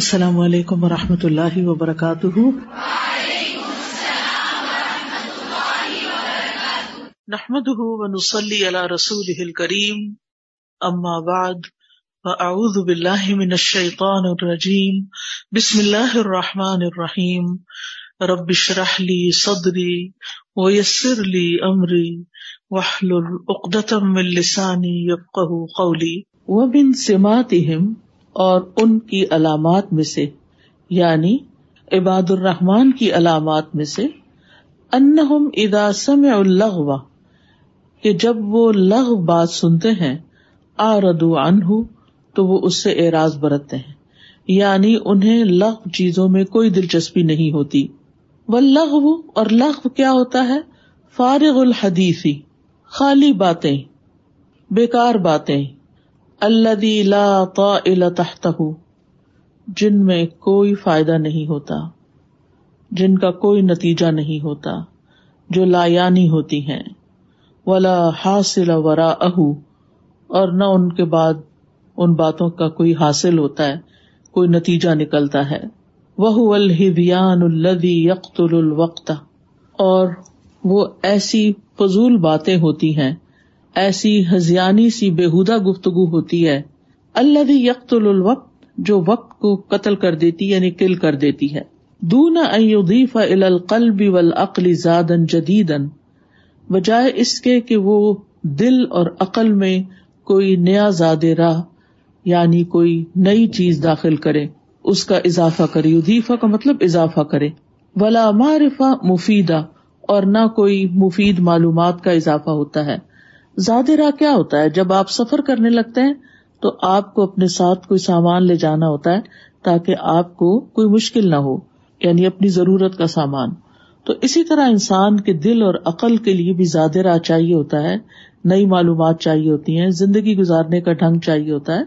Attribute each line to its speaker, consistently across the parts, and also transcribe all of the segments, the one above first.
Speaker 1: السلام علیکم و رحمۃ اللہ وبرکاتہ۔ نحمد ونسلی علی رسول کریم اما بعد، فاعوذ باللہ من الشیطان الرجیم، بسم اللہ الرحمن الرحیم۔ رب اشرح لی صدری ویسر لی امری، واحلل عقدۃ من لسانی یفقهوا قولی۔ ومن سماتهم اور ان کی علامات میں سے یعنی عباد الرحمان کی علامات میں سے، انہم اذا سمعوا اللغو، کہ جب وہ لغ بات سنتے ہیں آردو عنہ، تو وہ اس سے اعراض برتتے ہیں۔ یعنی انہیں لغ چیزوں میں کوئی دلچسپی نہیں ہوتی۔ واللغو، اور لغو کیا ہوتا ہے؟ فارغ الحدیثی خالی باتیں، بیکار باتیں۔ اللہ لا تحت جن میں کوئی فائدہ نہیں ہوتا، جن کا کوئی نتیجہ نہیں ہوتا، جو لایانی ہوتی ہیں، ولا حاصل ورا اور نہ ان کے بعد ان باتوں کا کوئی حاصل ہوتا ہے، کوئی نتیجہ نکلتا ہے۔ وہ الحبیان الدی یقت الوقت، اور وہ ایسی فضول باتیں ہوتی ہیں ایسی ہزیانی سی بےحدہ گفتگو ہوتی ہے۔ اللہ یکت الوقت، جو وقت کو قتل کر دیتی یعنی کل کر دیتی ہے۔ دون ادیف القلب والعقل زادن جدیدن بجائے اس کے کہ وہ دل اور عقل میں کوئی نیا زاد راہ یعنی کوئی نئی چیز داخل کرے۔ اس کا اضافہ کرے۔ ادیفہ کا مطلب اضافہ کرے۔ ولا معرفہ مفیدہ، اور نہ کوئی مفید معلومات کا اضافہ ہوتا ہے۔ زیادہ راہ کیا ہوتا ہے؟ جب آپ سفر کرنے لگتے ہیں تو آپ کو اپنے ساتھ کوئی سامان لے جانا ہوتا ہے تاکہ آپ کو کوئی مشکل نہ ہو یعنی اپنی ضرورت کا سامان۔ تو اسی طرح انسان کے دل اور عقل کے لیے بھی زیادہ راہ چاہیے ہوتا ہے۔ نئی معلومات چاہیے ہوتی ہیں، زندگی گزارنے کا ڈھنگ چاہیے ہوتا ہے۔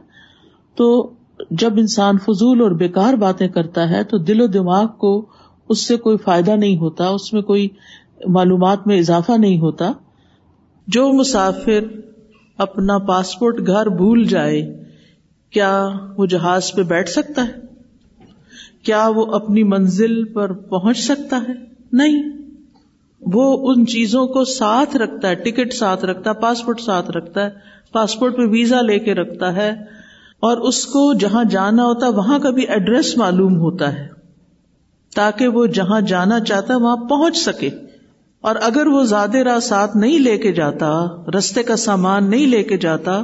Speaker 1: تو جب انسان فضول اور بیکار باتیں کرتا ہے تو دل و دماغ کو اس سے کوئی فائدہ نہیں ہوتا، اس میں کوئی معلومات میں اضافہ نہیں ہوتا۔ جو مسافر اپنا پاسپورٹ گھر بھول جائے، کیا وہ جہاز پہ بیٹھ سکتا ہے؟ کیا وہ اپنی منزل پر پہنچ سکتا ہے؟ نہیں۔ وہ ان چیزوں کو ساتھ رکھتا ہے، ٹکٹ ساتھ رکھتا ہے، پاسپورٹ ساتھ رکھتا ہے، پاسپورٹ پہ ویزا لے کے رکھتا ہے، اور اس کو جہاں جانا ہوتا ہے وہاں کا بھی ایڈریس معلوم ہوتا ہے، تاکہ وہ جہاں جانا چاہتا ہے، وہاں پہنچ سکے۔ اور اگر وہ زیادہ راہ ساتھ نہیں لے کے جاتا، رستے کا سامان نہیں لے کے جاتا،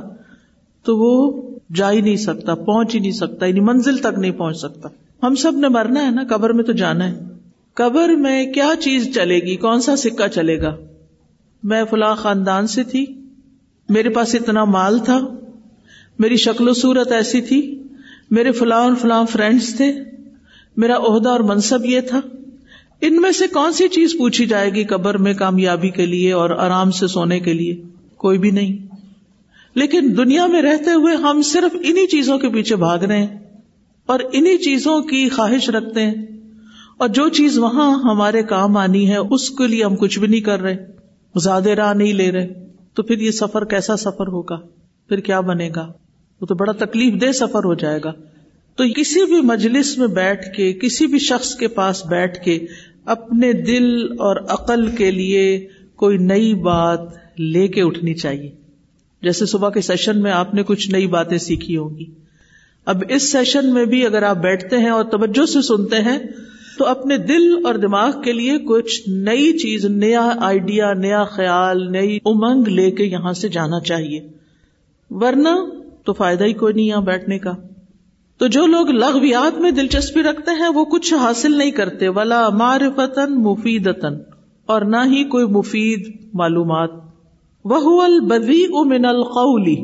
Speaker 1: تو وہ جا ہی نہیں سکتا، پہنچ ہی نہیں سکتا یعنی منزل تک نہیں پہنچ سکتا۔ ہم سب نے مرنا ہے نا، قبر میں تو جانا ہے۔ قبر میں کیا چیز چلے گی؟ کون سا سکہ چلے گا؟ میں فلاں خاندان سے تھی۔ میرے پاس اتنا مال تھا۔ میری شکل و صورت ایسی تھی۔ میرے فلاں اور فلاں فرینڈس تھے۔ میرا عہدہ اور منصب یہ تھا۔ ان میں سے کون سی چیز پوچھی جائے گی قبر میں کامیابی کے لیے اور آرام سے سونے کے لیے؟ کوئی بھی نہیں۔ لیکن دنیا میں رہتے ہوئے ہم صرف انہیں چیزوں کے پیچھے بھاگ رہے ہیں اور انہیں چیزوں کی خواہش رکھتے ہیں۔ اور جو چیز وہاں ہمارے کام آنی ہے، اس کے لیے ہم کچھ بھی نہیں کر رہے۔ زیادہ راہ نہیں لے رہے۔ تو پھر یہ سفر کیسا سفر ہوگا؟ پھر کیا بنے گا؟ وہ تو بڑا تکلیف دہ سفر ہو جائے گا۔ تو کسی بھی مجلس میں بیٹھ کے، کسی بھی شخص کے پاس بیٹھ کے اپنے دل اور عقل کے لیے کوئی نئی بات لے کے اٹھنی چاہیے۔ جیسے صبح کے سیشن میں آپ نے کچھ نئی باتیں سیکھی ہوں گی۔ اب اس سیشن میں بھی اگر آپ بیٹھتے ہیں اور توجہ سے سنتے ہیں، تو اپنے دل اور دماغ کے لیے کچھ نئی چیز، نیا آئیڈیا، نیا خیال، نئی امنگ لے کے یہاں سے جانا چاہیے۔ ورنہ تو فائدہ ہی کوئی نہیں یہاں بیٹھنے کا۔ تو جو لوگ لغویات میں دلچسپی رکھتے ہیں، وہ کچھ حاصل نہیں کرتے۔ ولا معرفتن مفیدتن اور نہ ہی کوئی مفید معلومات۔ وہ البدی من القولی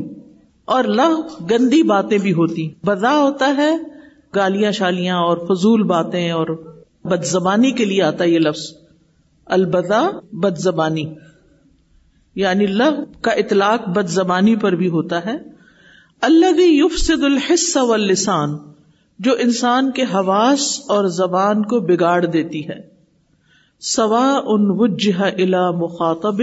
Speaker 1: اور لغ گندی باتیں بھی ہوتی۔ بدا ہوتا ہے گالیاں شالیاں اور فضول باتیں، اور بد زبانی کے لیے آتا یہ لفظ۔ البدا بد زبانی یعنی لغ کا اطلاق بد زبانی پر بھی ہوتا ہے۔ اللہ یفسد الحص واللسان، جو انسان کے حواس اور زبان کو بگاڑ دیتی ہے۔ سوا ان وجہ الا مخاطب،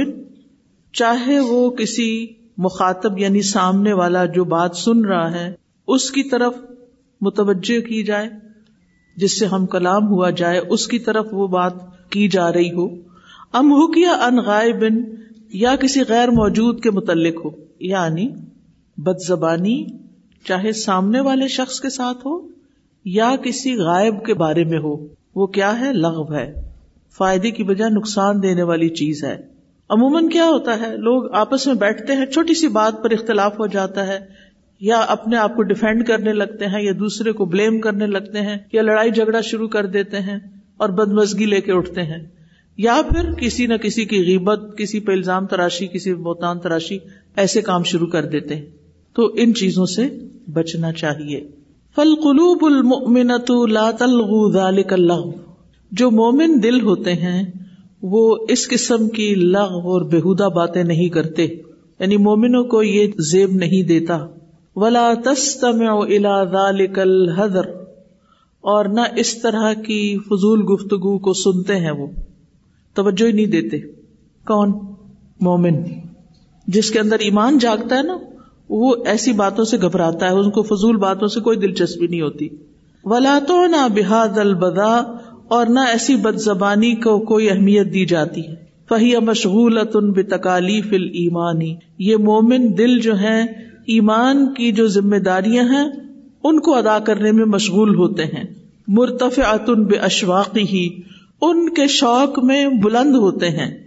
Speaker 1: چاہے وہ کسی مخاطب یعنی سامنے والا جو بات سن رہا ہے، اس کی طرف متوجہ کی جائے، جس سے ہم کلام ہوا جائے، اس کی طرف وہ بات کی جا رہی ہو۔ ام ہو کیا ان غائب، یا کسی غیر موجود کے متعلق ہو یعنی بد زبانی چاہے سامنے والے شخص کے ساتھ ہو یا کسی غائب کے بارے میں ہو، وہ کیا ہے؟ لغو ہے۔ فائدے کی بجائے نقصان دینے والی چیز ہے۔ عموماً کیا ہوتا ہے؟ لوگ آپس میں بیٹھتے ہیں، چھوٹی سی بات پر اختلاف ہو جاتا ہے، یا اپنے آپ کو ڈیفینڈ کرنے لگتے ہیں، یا دوسرے کو بلیم کرنے لگتے ہیں، یا لڑائی جھگڑا شروع کر دیتے ہیں اور بدمزگی لے کے اٹھتے ہیں۔ یا پھر کسی نہ کسی کی غیبت، کسی پہ الزام تراشی، کسی بہتان تراشی، ایسے کام شروع کر دیتے ہیں۔ تو ان چیزوں سے بچنا چاہیے۔ فل قلوب المنت لا تلغو جو مومن دل ہوتے ہیں، وہ اس قسم کی لغ اور بےحدہ باتیں نہیں کرتے۔ یعنی مومنوں کو یہ زیب نہیں دیتا۔ ولا تستمع الى ذلك الحذر۔ اور نہ اس طرح کی فضول گفتگو کو سنتے ہیں وہ۔ توجہ ہی نہیں دیتے۔ کون؟ مومن۔ جس کے اندر ایمان جاگتا ہے نا وہ ایسی باتوں سے گھبراتا ہے، ان کو فضول باتوں سے کوئی دلچسپی نہیں ہوتی۔ ولا تو نہ بحاد البدا اور نہ ایسی بد زبانی کو کوئی اہمیت دی جاتی۔ ہے فہی مشغول بے تکالیف المانی یہ مومن دل جو ہے ایمان کی جو ذمہ داریاں ہیں، ان کو ادا کرنے میں مشغول ہوتے ہیں۔ مرتف اتن بے اشواقی ہی ان کے شوق میں بلند ہوتے ہیں۔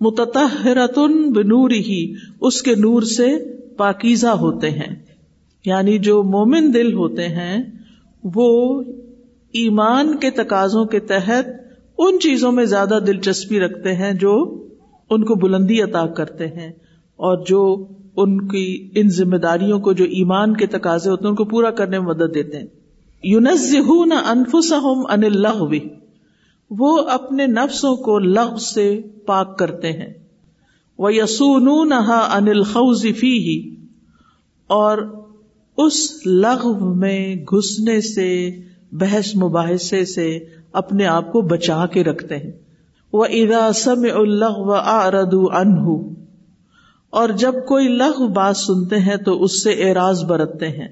Speaker 1: متحرتن بنور ہی اس کے نور سے پاکیزہ ہوتے ہیں۔ یعنی جو مومن دل ہوتے ہیں، وہ ایمان کے تقاضوں کے تحت ان چیزوں میں زیادہ دلچسپی رکھتے ہیں جو ان کو بلندی عطا کرتے ہیں اور جو ان کی، ان ذمہ داریوں کو جو ایمان کے تقاضے ہوتے ہیں، ان کو پورا کرنے میں مدد دیتے ہیں۔ یونس نہ انفس ان اللہ وہ اپنے نفسوں کو لغ سے پاک کرتے ہیں۔ وہ یسون انل خوفی ہی اور اس لغو میں گھسنے سے، بحث مباحثے سے اپنے آپ کو بچا کے رکھتے ہیں۔ وہ ادا سم اللہ و آرد انہ اور جب کوئی لغ بات سنتے ہیں تو اس سے اعراض برتتے ہیں۔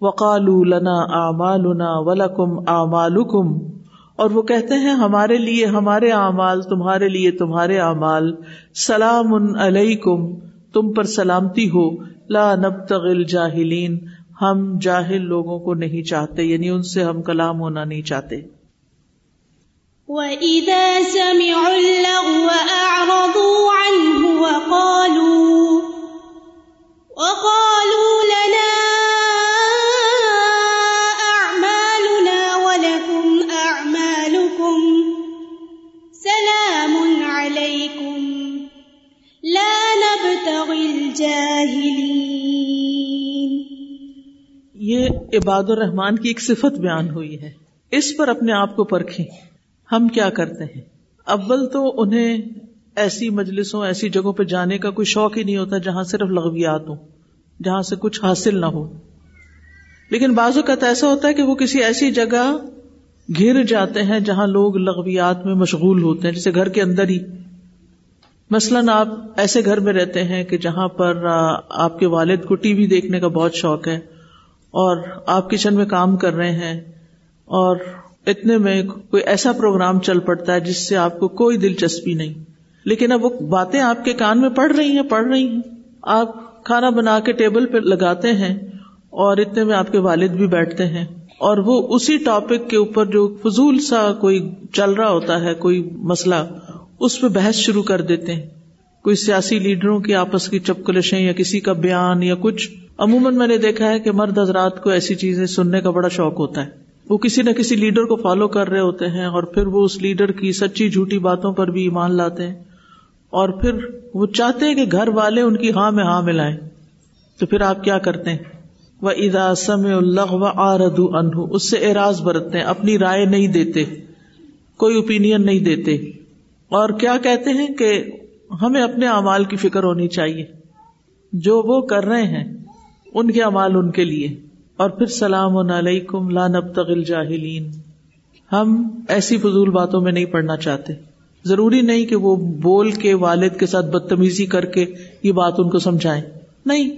Speaker 1: وقال لنا اعمالنا ولکم اعمالکم اور وہ کہتے ہیں، ہمارے لیے ہمارے اعمال، تمہارے لیے تمہارے اعمال، سلام علیکم، تم پر سلامتی ہو، لا نبتغل جاہلین ہم جاہل لوگوں کو نہیں چاہتے یعنی ان سے ہم کلام ہونا نہیں چاہتے۔
Speaker 2: وَإِذَا سَمِعُوا اللَّغْوَ أَعْرَضُوا عَنْهُ وَقَالُوا وَقَالُوا لَنَا
Speaker 1: یہ عباد الرحمان کی ایک صفت بیان ہوئی ہے۔ اس پر اپنے آپ کو پرکھیں۔ ہم کیا کرتے ہیں؟ اول تو انہیں ایسی مجلسوں، ایسی جگہوں پہ جانے کا کوئی شوق ہی نہیں ہوتا جہاں صرف لغویات ہوں، جہاں سے کچھ حاصل نہ ہو۔ لیکن بعض اوقات ایسا ہوتا ہے کہ وہ کسی ایسی جگہ گھر جاتے ہیں جہاں لوگ لغویات میں مشغول ہوتے ہیں، جیسے گھر کے اندر ہی۔ مثلاً آپ ایسے گھر میں رہتے ہیں کہ جہاں پر آپ کے والد کو ٹی وی دیکھنے کا بہت شوق ہے اور آپ کچن میں کام کر رہے ہیں اور اتنے میں کوئی ایسا پروگرام چل پڑتا ہے جس سے آپ کو کوئی دلچسپی نہیں۔ لیکن اب وہ باتیں آپ کے کان میں پڑ رہی ہیں پڑھ رہی ہیں۔ آپ کھانا بنا کے ٹیبل پہ لگاتے ہیں اور اتنے میں آپ کے والد بھی بیٹھتے ہیں۔ اور وہ اسی ٹاپک کے اوپر جو فضول سا کوئی چل رہا ہوتا ہے، کوئی مسئلہ اس پہ بحث شروع کر دیتے ہیں۔ کوئی سیاسی لیڈروں کی آپس کی چپکلشیں یا کسی کا بیان یا کچھ۔ عموماً میں نے دیکھا ہے کہ مرد حضرات کو ایسی چیزیں سننے کا بڑا شوق ہوتا ہے۔ وہ کسی نہ کسی لیڈر کو فالو کر رہے ہوتے ہیں اور پھر وہ اس لیڈر کی سچی جھوٹی باتوں پر بھی ایمان لاتے ہیں۔ اور پھر وہ چاہتے ہیں کہ گھر والے ان کی ہاں میں ہاں ملائیں۔ تو پھر آپ کیا کرتے ہیں؟ وہ ادا سم اللہ و آرد انہ اس سے اعراض برتتے ہیں، اپنی رائے نہیں دیتے، کوئی اوپین نہیں دیتے۔ اور کیا کہتے ہیں کہ ہمیں اپنے امال کی فکر ہونی چاہیے۔ جو وہ کر رہے ہیں، ان کے امال ان کے لیے۔ اور پھر سلام علیکم لانب تغل جاہلین ہم ایسی فضول باتوں میں نہیں پڑھنا چاہتے۔ ضروری نہیں کہ وہ بول کے، والد کے ساتھ بدتمیزی کر کے یہ بات ان کو سمجھائیں۔ نہیں،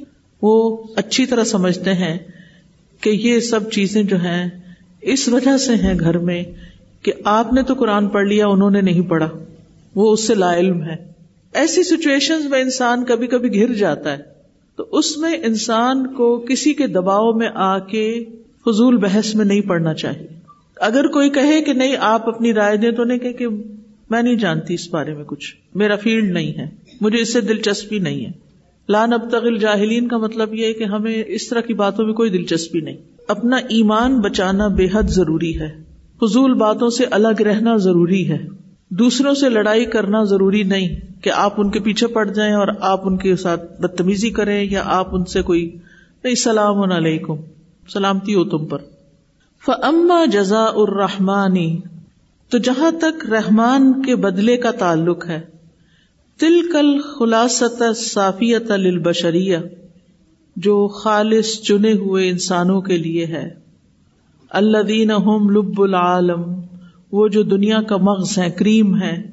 Speaker 1: وہ اچھی طرح سمجھتے ہیں کہ یہ سب چیزیں جو ہیں، اس وجہ سے ہیں گھر میں کہ آپ نے تو قرآن پڑھ لیا، انہوں نے نہیں پڑھا۔ وہ اس سے لا علم ہے۔ ایسی سچویشن میں انسان کبھی کبھی گر جاتا ہے۔ تو اس میں انسان کو کسی کے دباؤ میں آ کے فضول بحث میں نہیں پڑنا چاہیے۔ اگر کوئی کہے کہ نہیں آپ اپنی رائے دیں تو نہیں کہ, کہ میں نہیں جانتی اس بارے میں کچھ۔ میرا فیلڈ نہیں ہے۔ مجھے اس سے دلچسپی نہیں ہے۔ لان اب تغل جاہلین کا مطلب یہ ہے کہ ہمیں اس طرح کی باتوں میں کوئی دلچسپی نہیں۔ اپنا ایمان بچانا بے حد ضروری ہے۔ فضول باتوں سے الگ رہنا ضروری ہے۔ دوسروں سے لڑائی کرنا ضروری نہیں کہ آپ ان کے پیچھے پڑ جائیں اور آپ ان کے ساتھ بدتمیزی کریں یا آپ ان سے کوئی نہیں، سلام علیکم، سلامتی ہو تم پر۔ فما جزا الرحمانی تو جہاں تک رحمان کے بدلے کا تعلق ہے تل کل خلاصت صافیت البشریہ جو خالص چنے ہوئے انسانوں کے لیے ہے۔ اللہ دین لب العالم وہ جو دنیا کا مغز ہے، کریم ہے۔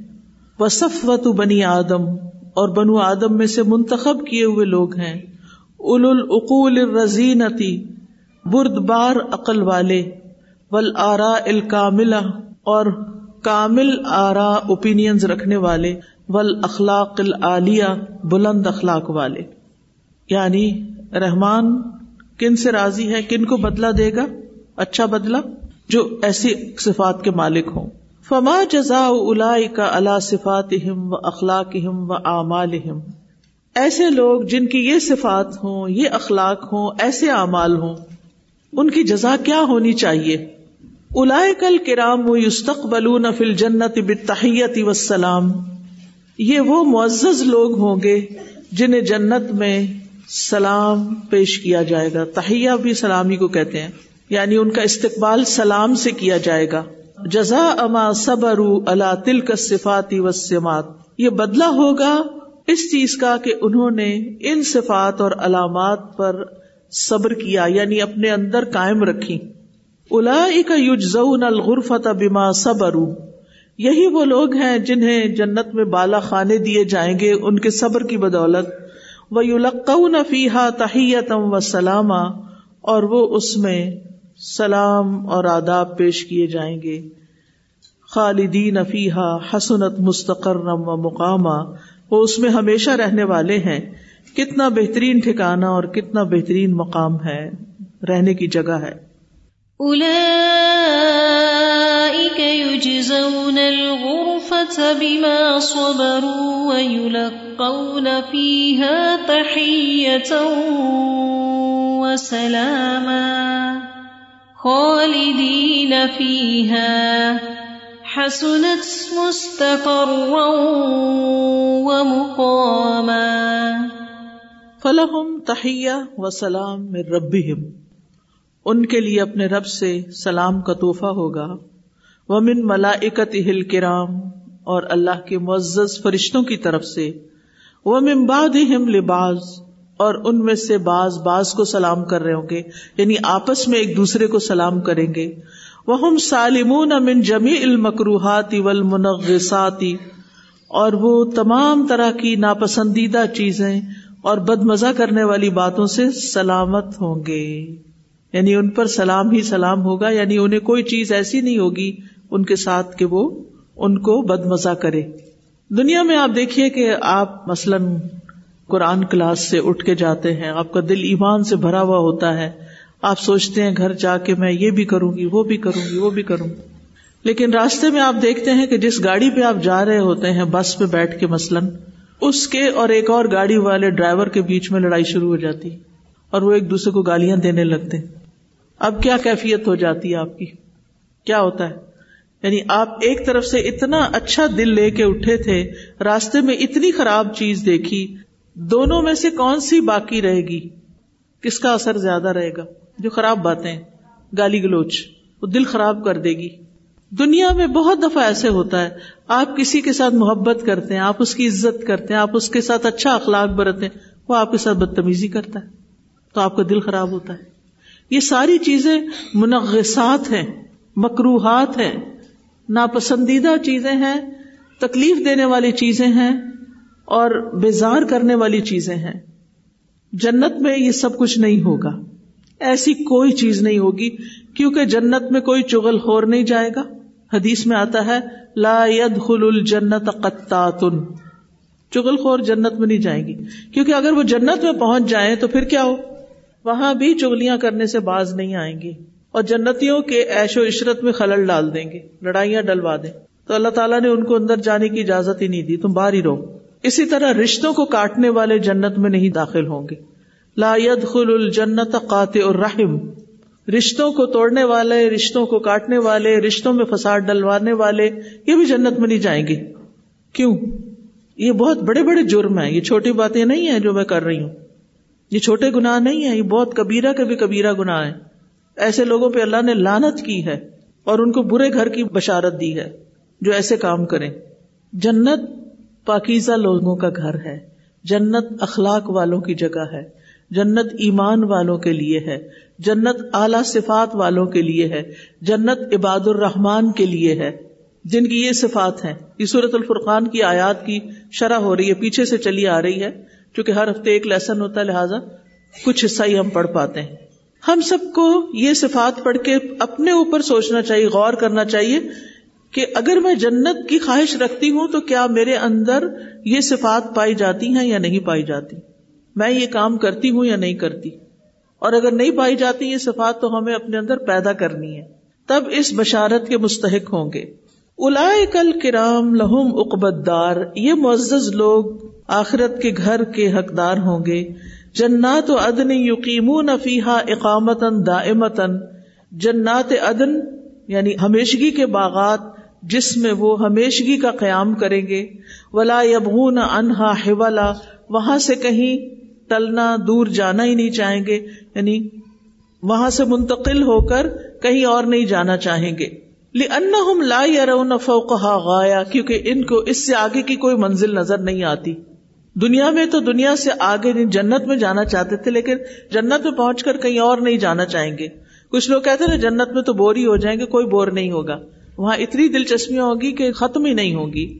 Speaker 1: وصف و تو بنی آدم اور بنو آدم میں سے منتخب کیے ہوئے لوگ ہیں۔ اول العقول رزینتی برد بار عقل والے۔ ول آرا الکاملا اور کامل آرا اوپین رکھنے والے۔ ول اخلاق العالیہ، بلند اخلاق والے۔ یعنی رحمان کن سے راضی ہے؟ کن کو بدلا دے گا؟ اچھا بدلا جو ایسی صفات کے مالک ہوں۔ فما جزا الا کا اللہ صفات و اخلاق و اعمال ایسے لوگ جن کی یہ صفات ہوں، یہ اخلاق ہوں، ایسے اعمال ہوں، ان کی جزا کیا ہونی چاہیے؟ الا کل کرام و یستقبل فل جنت بتحیت وسلام یہ وہ معزز لوگ ہوں گے جنہیں جنت میں سلام پیش کیا جائے گا۔ تہیا بھی سلامی کو کہتے ہیں۔ یعنی ان کا استقبال سلام سے کیا جائے گا۔ جزا اما صبر اللہ تل کا صفاتی وسمات یہ بدلا ہوگا اس چیز کا کہ انہوں نے ان صفات اور علامات پر صبر کیا یعنی اپنے اندر قائم رکھی۔ الا کا یوجن الغرفت بیما صبر یہی وہ لوگ ہیں جنہیں جنت میں بالا خانے دیے جائیں گے، ان کے صبر کی بدولت۔ وہ یو فیحا تحیتم و سلامہ اور وہ اس میں سلام اور آداب پیش کیے جائیں گے۔ خالدین افیحا حسنت مستقر و مقامہ وہ اس میں ہمیشہ رہنے والے ہیں۔ کتنا بہترین ٹھکانا اور کتنا بہترین مقام ہے۔ رہنے کی جگہ ہے۔
Speaker 2: بما صبروا ويلقون فيها تحية وسلاما خالدین فيها حسنت مستقرا ومقاما
Speaker 1: فلهم تحیہ و سلام من ربهم ان کے لیے اپنے رب سے سلام کا تحفہ ہوگا۔ ومن ملائکتہ الکرام، اور اللہ کے معزز فرشتوں کی طرف سے۔ ومن بعدہم لباس اور ان میں سے باز باز کو سلام کر رہے ہوں گے یعنی آپس میں ایک دوسرے کو سلام کریں گے۔ وہ سالمون امن جمی المکروہاتی ولمنغساتی اور وہ تمام طرح کی ناپسندیدہ چیزیں اور بد مزہ کرنے والی باتوں سے سلامت ہوں گے۔ یعنی ان پر سلام ہی سلام ہوگا یعنی انہیں کوئی چیز ایسی نہیں ہوگی ان کے ساتھ کہ وہ ان کو بد مزہ کرے۔ دنیا میں آپ دیکھیے کہ آپ مثلاً قرآن کلاس سے اٹھ کے جاتے ہیں، آپ کا دل ایمان سے بھرا ہوا ہوتا ہے۔ آپ سوچتے ہیں گھر جا کے میں یہ بھی کروں گی، وہ بھی کروں گی، وہ بھی کروں گی۔ لیکن راستے میں آپ دیکھتے ہیں کہ جس گاڑی پہ آپ جا رہے ہوتے ہیں، بس پہ بیٹھ کے مثلاً، اس کے اور ایک اور گاڑی والے ڈرائیور کے بیچ میں لڑائی شروع ہو جاتی اور وہ ایک دوسرے کو گالیاں دینے لگتے۔ اب کیا کیفیت ہو جاتی ہے آپ کی؟ کیا ہوتا ہے؟ یعنی آپ ایک طرف سے اتنا اچھا دل لے کے اٹھے تھے، راستے میں اتنی خراب چیز دیکھی دونوں میں سے کون سی باقی رہے گی؟ کس کا اثر زیادہ رہے گا؟ جو خراب باتیں، گالی گلوچ، وہ دل خراب کر دے گی۔ دنیا میں بہت دفعہ ایسے ہوتا ہے، آپ کسی کے ساتھ محبت کرتے ہیں، آپ اس کی عزت کرتے ہیں، آپ اس کے ساتھ اچھا اخلاق برتیں وہ آپ کے ساتھ بدتمیزی کرتا ہے، تو آپ کا دل خراب ہوتا ہے۔ یہ ساری چیزیں منغصات ہیں مکروحات ہیں، ناپسندیدہ چیزیں ہیں، تکلیف دینے والی چیزیں ہیں اور بیزار کرنے والی چیزیں ہیں۔ جنت میں یہ سب کچھ نہیں ہوگا۔ ایسی کوئی چیز نہیں ہوگی کیونکہ جنت میں کوئی چغل خور نہیں جائے گا۔ حدیث میں آتا ہے، لا يدخل الجنت قطاتن چغل خور جنت میں نہیں جائیں گی۔ کیونکہ اگر وہ جنت میں پہنچ جائیں تو پھر کیا ہو؟ وہاں بھی چگلیاں کرنے سے باز نہیں آئیں گی۔ اور جنتیوں کے ایش و عشرت میں خلل ڈال دیں گے، لڑائیاں ڈلوا دیں۔ تو اللہ تعالیٰ نے ان کو اندر جانے کی اجازت ہی نہیں دی، تم باہر ہی رہو۔ اسی طرح رشتوں کو کاٹنے والے جنت میں نہیں داخل ہوں گے۔ لا يدخل الجنت قاطع الرحم۔ رشتوں کو توڑنے والے، رشتوں کو کاٹنے والے، رشتوں میں فساد ڈلوانے والے، یہ بھی جنت میں نہیں جائیں گے۔ کیوں؟ یہ بہت بڑے بڑے جرم ہیں۔ یہ چھوٹی باتیں نہیں ہیں جو میں کر رہی ہوں۔ یہ چھوٹے گناہ نہیں ہے یہ بہت کبیرہ کے بھی کبیرہ گناہ ہے ایسے لوگوں پہ اللہ نے لانت کی ہے اور ان کو برے گھر کی بشارت دی ہے جو ایسے کام کریں۔ جنت پاکیزہ لوگوں کا گھر ہے۔ جنت اخلاق والوں کی جگہ ہے۔ جنت ایمان والوں کے لیے ہے۔ جنت اعلی صفات والوں کے لیے ہے۔ جنت عباد الرحمان کے لیے ہے۔ جن کی یہ صفات ہیں۔ یہ صورت الفرقان کی آیات کی شرح ہو رہی ہے، پیچھے سے چلی آ رہی ہے۔ چونکہ ہر ہفتے ایک لیسن ہوتا ہے، لہٰذا کچھ حصہ ہی ہم پڑھ پاتے ہیں۔ ہم سب کو یہ صفات پڑھ کے اپنے اوپر سوچنا چاہیے، غور کرنا چاہیے کہ اگر میں جنت کی خواہش رکھتی ہوں تو کیا میرے اندر یہ صفات پائی جاتی ہیں یا نہیں پائی جاتی؟ میں یہ کام کرتی ہوں یا نہیں کرتی؟ اور اگر نہیں پائی جاتی یہ صفات تو ہمیں اپنے اندر پیدا کرنی ہے تب اس بشارت کے مستحق ہوں گے۔ الاائے کل کرام لہم اقبت دار یہ معزز لوگ آخرت کے گھر کے حقدار ہوں گے۔ جنات و ادن یقیم فیحا اقامت دا جنات ادن یعنی ہمیشگی کے باغات جس میں وہ ہمیشگی کا قیام کریں گے۔ ولا یبغون انہا حولا۔ وہاں سے کہیں ٹلنا دور جانا ہی نہیں چاہیں گے۔ یعنی وہاں سے منتقل ہو کر کہیں اور نہیں جانا چاہیں گے۔ لأنهم لا يرون فوقها غایا کیونکہ ان کو اس سے آگے کی کوئی منزل نظر نہیں آتی۔ دنیا میں تو دنیا سے آگے نہیں، جنت میں جانا چاہتے تھے، لیکن جنت میں پہنچ کر کہیں اور نہیں جانا چاہیں گے۔ کچھ لوگ کہتے ہیں جنت میں تو بور ہی ہو جائیں گے، کوئی بور نہیں ہوگا۔ وہاں اتنی دلچسپیاں ہوگی کہ ختم ہی نہیں ہوگی۔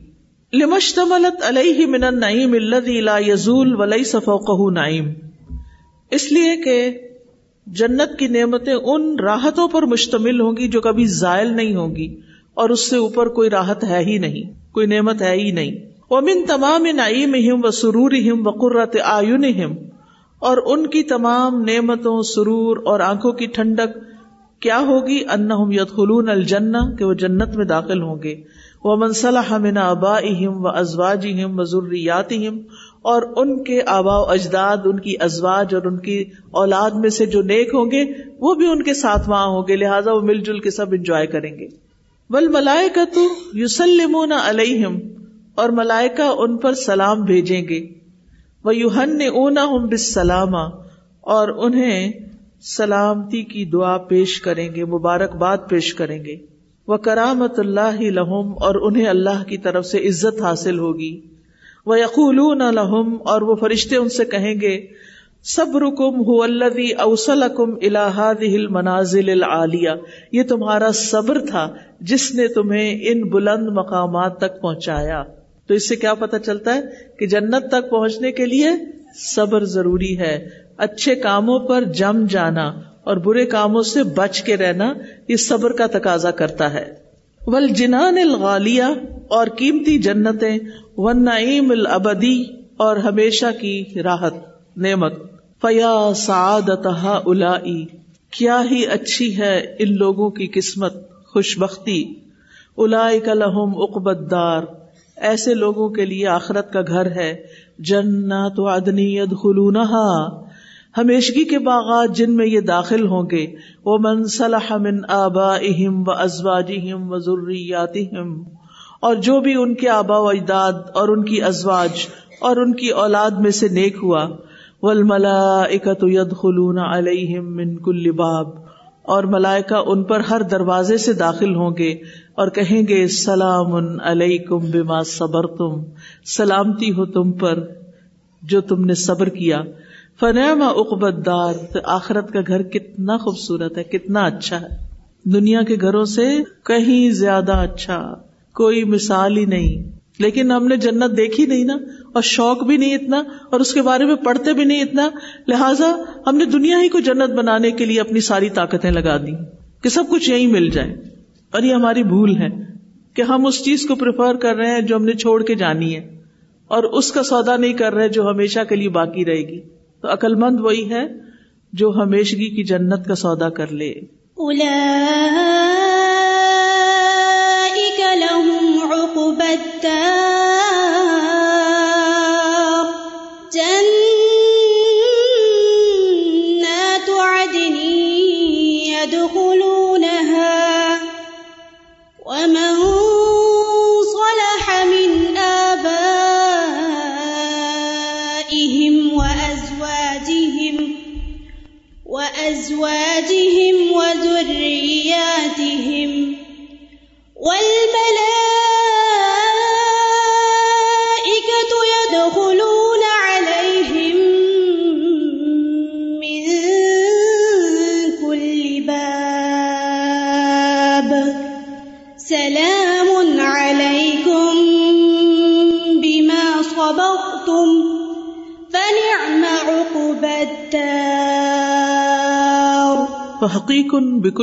Speaker 1: لمشتملت علیہ من النعیم الذی لا یزول ولیس فوقہ نعیم۔ اس لیے کہ جنت کی نعمتیں ان راحتوں پر مشتمل ہوں گی جو کبھی زائل نہیں ہوگی اور اس سے اوپر کوئی راحت ہے ہی نہیں، کوئی نعمت ہے ہی نہیں۔ وہ تمام نعیم و سرور و آئن اور ان کی تمام نعمتوں، سرور اور آنکھوں کی ٹھنڈک کیا ہوگی؟ ان یت خلون الجن کہ وہ جنت میں داخل ہوں گے۔ وہ منصلح من ابا اہم و ازواج و ضروریات اور ان کے آبا و اجداد، ان کی ازواج اور ان کی اولاد میں سے جو نیک ہوں گے، وہ بھی ان کے ساتھ وہاں ہوں گے۔ لہٰذا وہ مل جل کے سب انجوائے کریں گے۔ بل ملائے تو یوسلم علیہم، اور ملائکہ ان پر سلام بھیجیں گے۔ وہ یوہن نے اونا ہوں بس اور انہیں سلامتی کی دعا پیش کریں گے، مبارکباد پیش کریں گے۔ وہ کرامت اللہ لہم اور انہیں اللہ کی طرف سے عزت حاصل ہوگی۔ وہ یقول لہم اور وہ فرشتے ان سے کہیں گے سب رکم ہو اوسل کم الحاد منازل العالیہ یہ تمہارا صبر تھا جس نے تمہیں ان بلند مقامات تک پہنچایا۔ تو اس سے کیا پتا چلتا ہے کہ جنت تک پہنچنے کے لیے صبر ضروری ہے۔ اچھے کاموں پر جم جانا اور برے کاموں سے بچ کے رہنا یہ صبر کا تقاضا کرتا ہے۔ ول جنان الغالیہ اور قیمتی جنتیں ون نعیم الابدی اور ہمیشہ کی راحت، نعمت۔ فیا سعادت الائی کیا ہی اچھی ہے ان لوگوں کی قسمت خوش بختی الائی کا لہم اقبت دار ایسے لوگوں کے لیے آخرت کا گھر ہے۔ جنات عدنی یدخلونہا۔ ہمیشگی کے باغات جن میں یہ داخل ہوں گے۔ وہ من صلاح من آبا اہم و ازواج و اور جو بھی ان کے آبا و اجداد اور ان کی ازواج اور ان کی اولاد میں سے نیک ہوا۔ ول ملا خلون علیہم من کل باب اور ملائکہ ان پر ہر دروازے سے داخل ہوں گے اور کہیں گے، سلام علیکم بما صبر تم سلامتی ہو تم پر جو تم نے صبر کیا۔ فنعم اقبت دار آخرت کا گھر کتنا خوبصورت ہے، کتنا اچھا ہے۔ دنیا کے گھروں سے کہیں زیادہ اچھا کوئی مثال ہی نہیں۔ لیکن ہم نے جنت دیکھی نہیں نا، اور شوق بھی نہیں اتنا، اور اس کے بارے میں پڑھتے بھی نہیں اتنا۔ لہٰذا ہم نے دنیا ہی کو جنت بنانے کے لیے اپنی ساری طاقتیں لگا دی کہ سب کچھ یہی مل جائے۔ اور یہ ہماری بھول ہے کہ ہم اس چیز کو پریفر کر رہے ہیں جو ہم نے چھوڑ کے جانی ہے، اور اس کا سودا نہیں کر رہے جو ہمیشہ کے لیے باقی رہے گی۔ تو عقل مند وہی ہے جو ہمیشگی کی جنت کا سودا کر لے۔ حقیق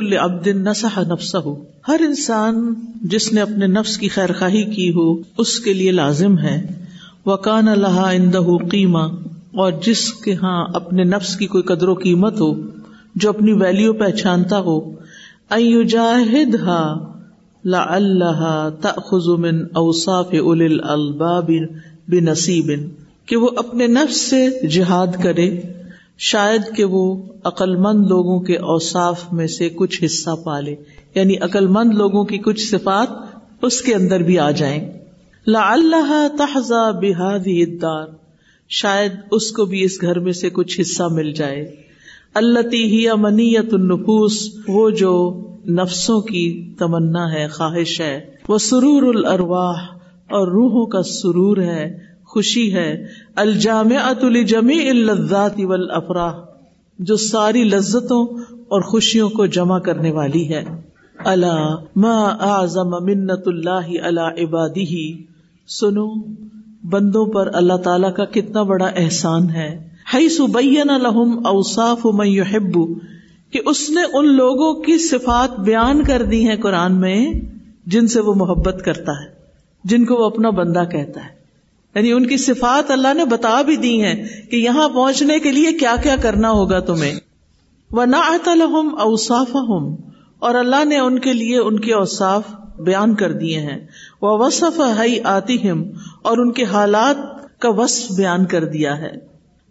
Speaker 1: بکل ابد نسح نفس ہو ہر انسان جس نے اپنے نفس کی خیر خواہی کی ہو، اس کے لیے لازم ہے۔ وکان اللہ اندہ قیمہ اور جس کے ہاں اپنے نفس کی کوئی قدر و قیمت ہو، جو اپنی ویلو پہچانتا ہو۔ جاہد ہا لا اللہ تخن اوساف ال الباب بنصیب کہ وہ اپنے نفس سے جہاد کرے۔ شاید کہ وہ عقل مند لوگوں کے اوساف میں سے کچھ حصہ پالے یعنی عقل مند لوگوں کی کچھ صفات اس کے اندر بھی آ جائیں۔ لا اللہ تحزا بحادی ادار شاید اس کو بھی اس گھر میں سے کچھ حصہ مل جائے۔ اللہ ہی منیت النفوس، وہ جو نفسوں کی تمنا ہے، خواہش ہے۔ وہ سرور الرواہ اور روحوں کا سرور ہے۔ خوشی ہے۔ الجام اتلی جمی الزات افراح جو ساری لذتوں اور خوشیوں کو جمع کرنے والی ہے۔ اللہ منت اللہ اللہ عبادی سنو، بندوں پر اللہ تعالی کا کتنا بڑا احسان ہے۔ ہئی سبین الحم اوساف محب کہ اس نے ان لوگوں کی صفات بیان کر دی ہیں قرآن میں، جن سے وہ محبت کرتا ہے، جن کو وہ اپنا بندہ کہتا ہے۔ یعنی ان کی صفات اللہ نے بتا بھی دی ہیں کہ یہاں پہنچنے کے لیے کیا کیا کرنا ہوگا تمہیں۔ وہ نہ اوساف اور اللہ نے ان کے لیے ان کے اوساف بیان کر دیے ہیں۔ وہ وصف ہئی آتی ہم اور ان کے حالات کا وصف بیان کر دیا ہے۔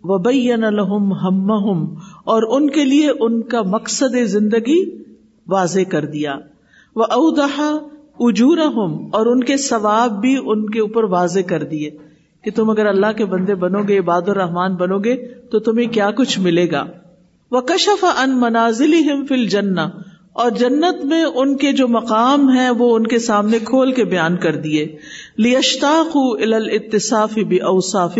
Speaker 1: وہ بین الحم ہم اور ان کے لیے ان کا مقصد زندگی واضح کر دیا۔ وہ اودہ اجور اور ان کے ثواب بھی ان کے اوپر واضح کر دیے۔ کہ تم اگر اللہ کے بندے بنو گے عباد الرحمان بنو گے تو تمہیں کیا کچھ ملے گا؟ وہ کشف ان منازل ہم فل جنا اور جنت میں ان کے جو مقام ہے وہ ان کے سامنے کھول کے بیان کر دیے۔ لیشتاق الاتصاف بھی اوساف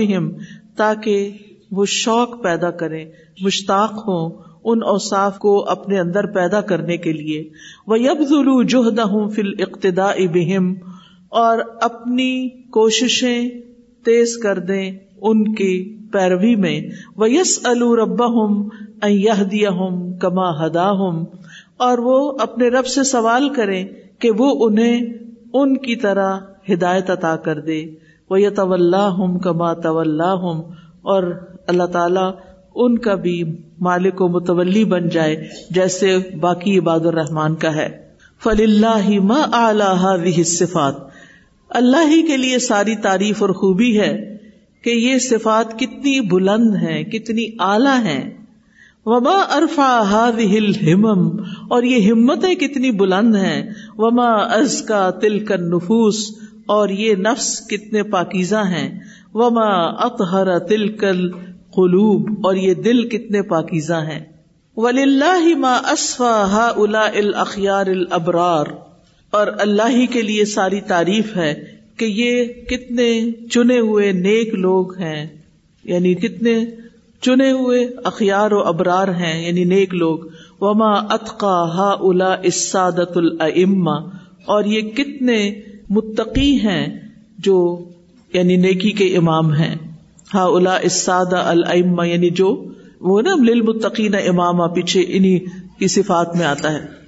Speaker 1: تاکہ وہ شوق پیدا کرے مشتاق ہوں ان اوساف کو اپنے اندر پیدا کرنے کے لیے۔ وہ یب ضلع جوہدہ ہوں فل اقتدا بہم اور اپنی کوششیں تیز کر دیں ان کی پیروی میں۔ وہ یس الربا ہوں دیا ہوں کما ہدا ہوں اور وہ اپنے رب سے سوال کرے کہ وہ انہیں ان کی طرح ہدایت عطا کر دے۔ وہ یہ طول ہوں کما طول ہوں اور اللہ تعالی ان کا بھی مالک و متولی بن جائے، جیسے باقی عباد الرحمان کا ہے۔ فل اللہ اعلی صفات اللہ ہی کے لیے ساری تعریف اور خوبی ہے کہ یہ صفات کتنی بلند ہے کتنی اعلی ہے وما ارفا ہل ہمم اور یہ ہمتیں کتنی بلند ہیں۔ وما از کا تل کن نفوس اور یہ نفس کتنے پاکیزہ ہیں۔ وما اطہر تل کل قلوب اور یہ دل کتنے پاکیزہ ہیں۔ ولی اللہ ما اسفا ہا الا الاخیار الابرار اور اللہ ہی کے لیے ساری تعریف ہے کہ یہ کتنے چنے ہوئے نیک لوگ ہیں یعنی کتنے چنے ہوئے اخیار و ابرار ہیں یعنی نیک لوگ۔ وما اطقا ہا الا اسادت الما اور یہ کتنے متقی ہیں جو یعنی نیکی کے امام ہیں۔ ہا الا اساد الما یعنی جو، وہ نا للمتقین امام پیچھے انہیں کی صفات میں آتا ہے۔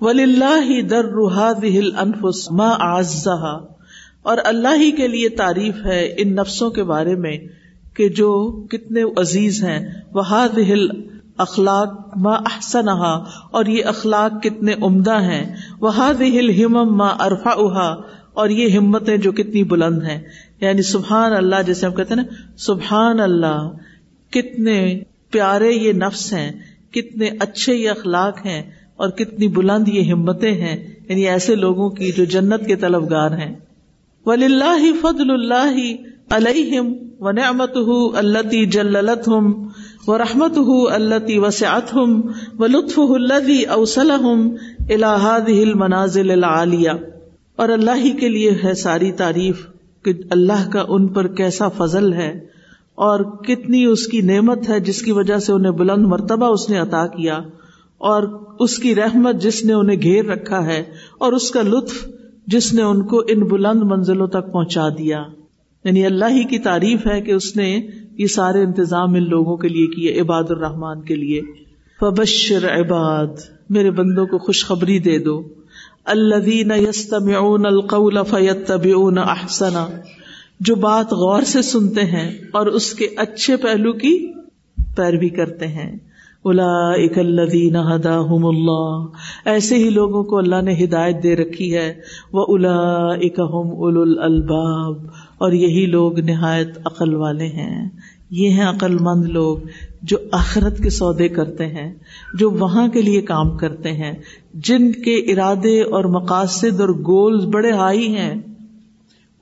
Speaker 1: ولی اللہ در روحا دل انفس ماں آزہ اور اللہ ہی کے لیے تعریف ہے ان نفسوں کے بارے میں کہ جو کتنے عزیز ہیں۔ وہ دل اخلاق ما احسن اور یہ اخلاق کتنے عمدہ ہیں۔ وہ دل ہمم ما ارفا اور یہ ہمتیں جو کتنی بلند ہیں۔ یعنی سبحان اللہ جیسے ہم کہتے ہیں نا، سبحان اللہ، کتنے پیارے یہ نفس ہیں، کتنے اچھے یہ اخلاق ہیں۔ اور کتنی بلند یہ ہمتیں ہیں یعنی ایسے لوگوں کی جو جنت کے طلبگار ہیں۔ ولی اللہ فضل اللہ علیہم و نعمت اللہ جلت ہم و رحمت اللہ وسعت ہم و لطف الدی اوسلحم الحاد منازل العالیہ اور اللہ ہی کے لیے ہے ساری تعریف کہ اللہ کا ان پر کیسا فضل ہے اور کتنی اس کی نعمت ہے جس کی وجہ سے انہیں بلند مرتبہ اس نے عطا کیا۔ اور اس کی رحمت جس نے انہیں گھیر رکھا ہے اور اس کا لطف جس نے ان کو ان بلند منزلوں تک پہنچا دیا۔ یعنی اللہ ہی کی تعریف ہے کہ اس نے یہ سارے انتظام ان لوگوں کے لیے کیے، عباد الرحمان کے لیے۔ فبشر عباد، میرے بندوں کو خوشخبری دے دو۔ الذین یستمعون القول فیتبعون احسنا جو بات غور سے سنتے ہیں اور اس کے اچھے پہلو کی پیروی کرتے ہیں۔ الذین ہداہم اللہ۔ ایسے ہی لوگوں کو اللہ نے ہدایت دے رکھی ہے۔ وہ الا اکم الباب اور یہی لوگ نہایت عقل والے ہیں۔ یہ ہیں عقل مند لوگ جو آخرت کے سودے کرتے ہیں، جو وہاں کے لیے کام کرتے ہیں، جن کے ارادے اور مقاصد اور گولز بڑے ہائی ہیں۔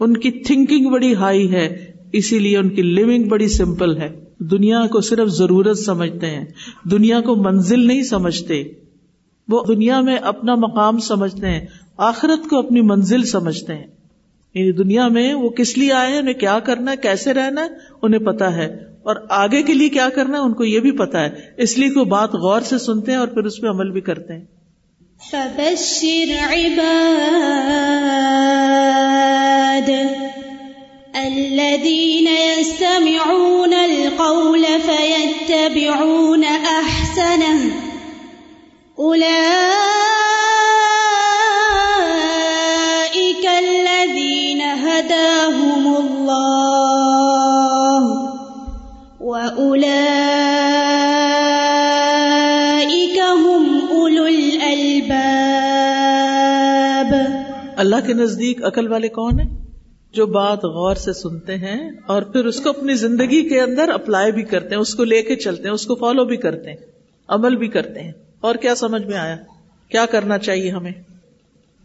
Speaker 1: ان کی تھنکنگ بڑی ہائی ہے، اسی لیے ان کی لیونگ بڑی سمپل ہے۔ دنیا کو صرف ضرورت سمجھتے ہیں، دنیا کو منزل نہیں سمجھتے۔ وہ دنیا میں اپنا مقام سمجھتے ہیں، آخرت کو اپنی منزل سمجھتے ہیں۔ یعنی دنیا میں وہ کس لیے آئے ہیں، انہیں کیا کرنا ہے، کیسے رہنا ہے، انہیں پتا ہے۔ اور آگے کے لیے کیا کرنا ہے، ان کو یہ بھی پتا ہے۔ اس لیے کوئی بات غور سے سنتے ہیں اور پھر اس پہ عمل بھی کرتے ہیں۔
Speaker 2: فبشر عباد الذين يستمعون القول فيتبعون أحسنه أولئك الذين هداهم الله وأولئك هم أولو الألباب
Speaker 1: اللہ کے نزدیک عقل والے کون ہیں؟ جو بات غور سے سنتے ہیں اور پھر اس کو اپنی زندگی کے اندر اپلائی بھی کرتے ہیں، اس کو لے کے چلتے ہیں، اس کو فالو بھی کرتے ہیں، عمل بھی کرتے ہیں۔ اور کیا سمجھ میں آیا؟ کیا کرنا چاہیے ہمیں؟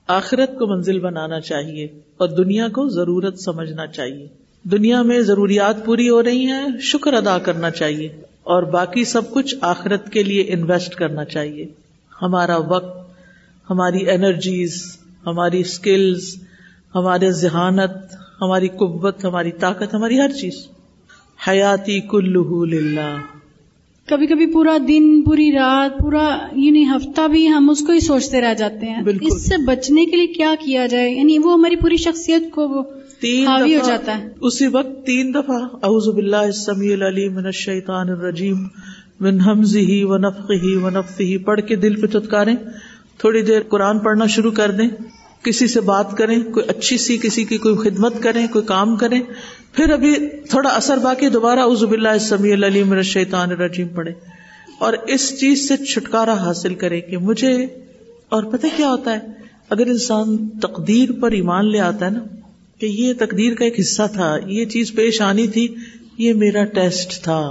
Speaker 1: آخرت کو منزل بنانا چاہیے اور دنیا کو ضرورت سمجھنا چاہیے۔ دنیا میں ضروریات پوری ہو رہی ہیں، شکر ادا کرنا چاہیے۔ اور باقی سب کچھ آخرت کے لیے انویسٹ کرنا چاہیے۔ ہمارا وقت، ہماری انرجیز ہماری اسکلز ہمارے ذہانت ہماری قوت ہماری طاقت ہماری ہر چیز۔ حیاتی کلو
Speaker 3: کبھی کبھی پورا دن پوری رات پورا یعنی ہفتہ بھی ہم اس کو ہی سوچتے رہ جاتے ہیں۔ اس سے بچنے کے لیے کیا کیا جائے؟ یعنی وہ ہماری پوری شخصیت کو حاوی ہو جاتا ہے۔
Speaker 1: اسی وقت تین دفعہ اعوذ باللہ السمیع العلیم من الشیطان الرجیم من حمزه ونفخه ونفثه پڑھ کے دل پہ چتکاریں۔ تھوڑی دیر قرآن پڑھنا شروع کر دیں۔ کسی سے بات کریں، کوئی اچھی سی کسی کی کوئی خدمت کریں، کوئی کام کریں، پھر ابھی تھوڑا اثر باقی دوبارہ عزب اللہ سمی العلیم شیطان الرجیم پڑھے اور اس چیز سے چھٹکارا حاصل کرے کہ مجھے، اور پتہ کیا ہوتا ہے، اگر انسان تقدیر پر ایمان لے آتا ہے نا، کہ یہ تقدیر کا ایک حصہ تھا، یہ چیز پیش آنی تھی، یہ میرا ٹیسٹ تھا،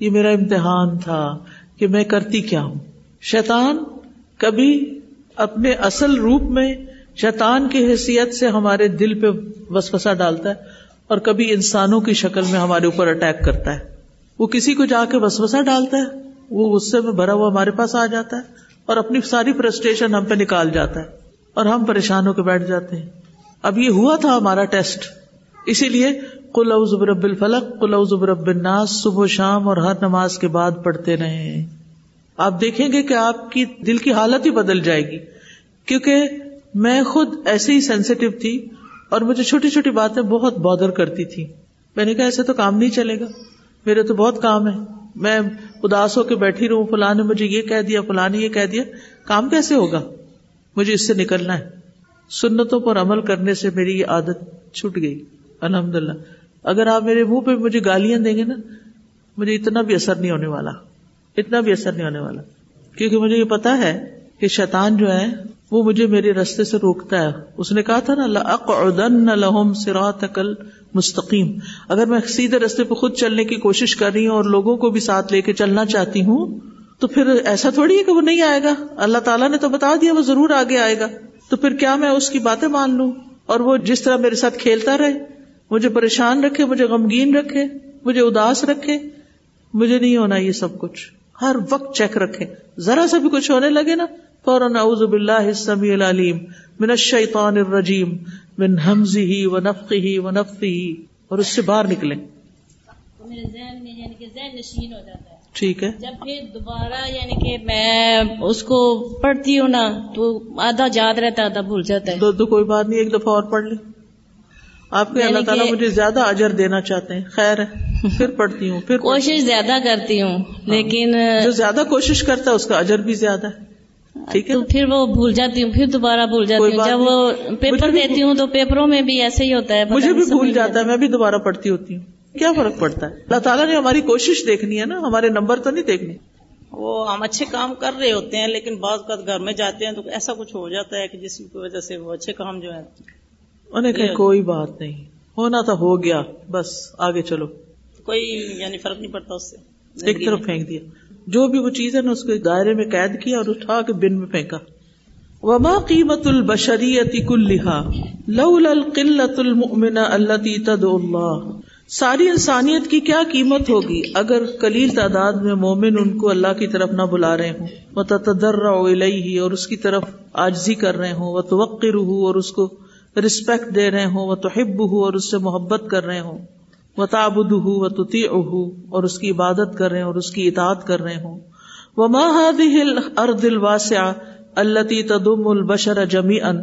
Speaker 1: یہ میرا امتحان تھا، کہ میں کرتی کیا ہوں؟ شیطان کبھی اپنے اصل روپ میں شیطان کی حیثیت سے ہمارے دل پہ وسوسہ ڈالتا ہے اور کبھی انسانوں کی شکل میں ہمارے اوپر اٹیک کرتا ہے۔ وہ کسی کو جا کے وسوسہ ڈالتا ہے، وہ غصے میں بھرا ہوا ہمارے پاس آ جاتا ہے اور اپنی ساری فرسٹریشن ہم پہ نکال جاتا ہے اور ہم پریشان ہو کے بیٹھ جاتے ہیں۔ اب یہ ہوا تھا ہمارا ٹیسٹ۔ اسی لیے کل رب الفلق کل رب الناس، صبح و شام اور ہر نماز کے بعد پڑھتے رہے آپ دیکھیں گے کہ آپ کی دل کی حالت ہی بدل جائے گی، کیونکہ میں خود ایسے ہی سینسیٹیو تھی اور مجھے چھوٹی چھوٹی باتیں بہت بادر کرتی تھی۔ میں نے کہا، ایسے تو کام نہیں چلے گا۔ میرے تو بہت کام ہے میں اداس ہو کے بیٹھی رہوں، فلاں نے مجھے یہ کہہ دیا، فلاں نے یہ کہہ دیا۔ کام کیسے ہوگا؟ مجھے اس سے نکلنا ہے۔ سنتوں پر عمل کرنے سے میری یہ عادت چھٹ گئی۔ الحمد للہ اگر آپ میرے منہ پہ مجھے گالیاں دیں گے نا، مجھے اتنا بھی اثر نہیں ہونے والا۔ اتنا بھی اثر نہیں ہونے والا۔ کیونکہ مجھے یہ پتا ہے کہ شیطان جو ہے وہ مجھے میرے رستے سے روکتا ہے۔ اس نے کہا تھا نا لہم سراتل مستقیم اگر میں سیدھے رستے پہ خود چلنے کی کوشش کر رہی ہوں اور لوگوں کو بھی ساتھ لے کے چلنا چاہتی ہوں، تو پھر ایسا تھوڑی ہے کہ وہ نہیں آئے گا۔ اللہ تعالیٰ نے تو بتا دیا وہ ضرور آگے آئے گا۔ تو پھر کیا میں اس کی باتیں مان لوں؟ اور وہ جس طرح میرے ساتھ کھیلتا رہے، مجھے پریشان رکھے، مجھے غمگین رکھے، مجھے اداس رکھے۔ مجھے نہیں ہونا یہ سب کچھ۔ ہر وقت چیک رکھے۔ ذرا سا بھی کچھ ہونے لگے نا فوراً اعوذ باللہ السمیع العلیم من الشیطان الرجیم من حمزه ونفخه ونفثه اور اس سے باہر نکلیں۔
Speaker 4: میرے ذہن میں یعنی کہ ذہن نشین ہو جاتا ہے۔
Speaker 1: ٹھیک ہے۔
Speaker 4: جب پھر دوبارہ یعنی کہ میں اس کو پڑھتی ہوں نا تو آدھا یاد رہتا ہے آدھا بھول جاتا ہے۔
Speaker 1: دو دو کوئی بات نہیں ایک دفعہ اور پڑھ لیں۔ آپ کے اللہ تعالیٰ مجھے زیادہ اجر دینا چاہتے ہیں۔ خیر ہے پھر پڑھتی ہوں پھر
Speaker 4: کوشش زیادہ کرتی ہوں لیکن
Speaker 1: جو زیادہ کوشش کرتا ہے اس کا اجر بھی زیادہ ہے۔ ٹھیک ہے
Speaker 4: تو پھر وہ بھول جاتی ہوں پھر دوبارہ بھول جاتی ہوں۔ جب وہ پیپر دیتی ہوں تو پیپروں میں بھی ایسے ہی ہوتا ہے
Speaker 1: مجھے بھی بھول جاتا ہے میں بھی دوبارہ پڑھتی ہوتی ہوں۔ کیا فرق پڑتا ہے؟ اللہ تعالیٰ نے ہماری کوشش دیکھنی ہے نا ہمارے نمبر تو نہیں دیکھنے۔
Speaker 5: وہ ہم اچھے کام کر رہے ہوتے ہیں لیکن بعض کا گھر میں جاتے ہیں تو ایسا کچھ ہو جاتا ہے کہ جس کی وجہ سے وہ اچھے کام جو ہے
Speaker 1: انہیں کہ کوئی بات نہیں۔ ہونا تو ہو گیا بس آگے چلو۔
Speaker 5: کوئی یعنی فرق نہیں پڑتا اس سے۔
Speaker 1: ایک طرف پھینک دیا۔ جو بھی وہ چیز ہے نا اس کے دائرے میں قید کیا اور اٹھا کے بن میں پھینکا۔ وما قیمت البشریتی کل لہا لولا القلت المؤمنہ اللہ تد اللہ ساری انسانیت کی کیا قیمت ہوگی اگر کلیل تعداد میں مومن ان کو اللہ کی طرف نہ بلا رہے ہوں؟ وہ تدر ہی اور اس کی طرف آجزی کر رہے ہوں۔ وہ توقر ہو اور اس کو رسپیکٹ دے رہے ہوں۔ وہ توحب ہو اور اس سے محبت کر رہے ہوں۔ وہ تابد ہو وہ تتی اہو اور اس کی عبادت کر رہے ہیں اور اس کی اطاعت کر رہے ہوں۔ وہ ماہد ارد الواسع اللہ تدم البشر جمی ان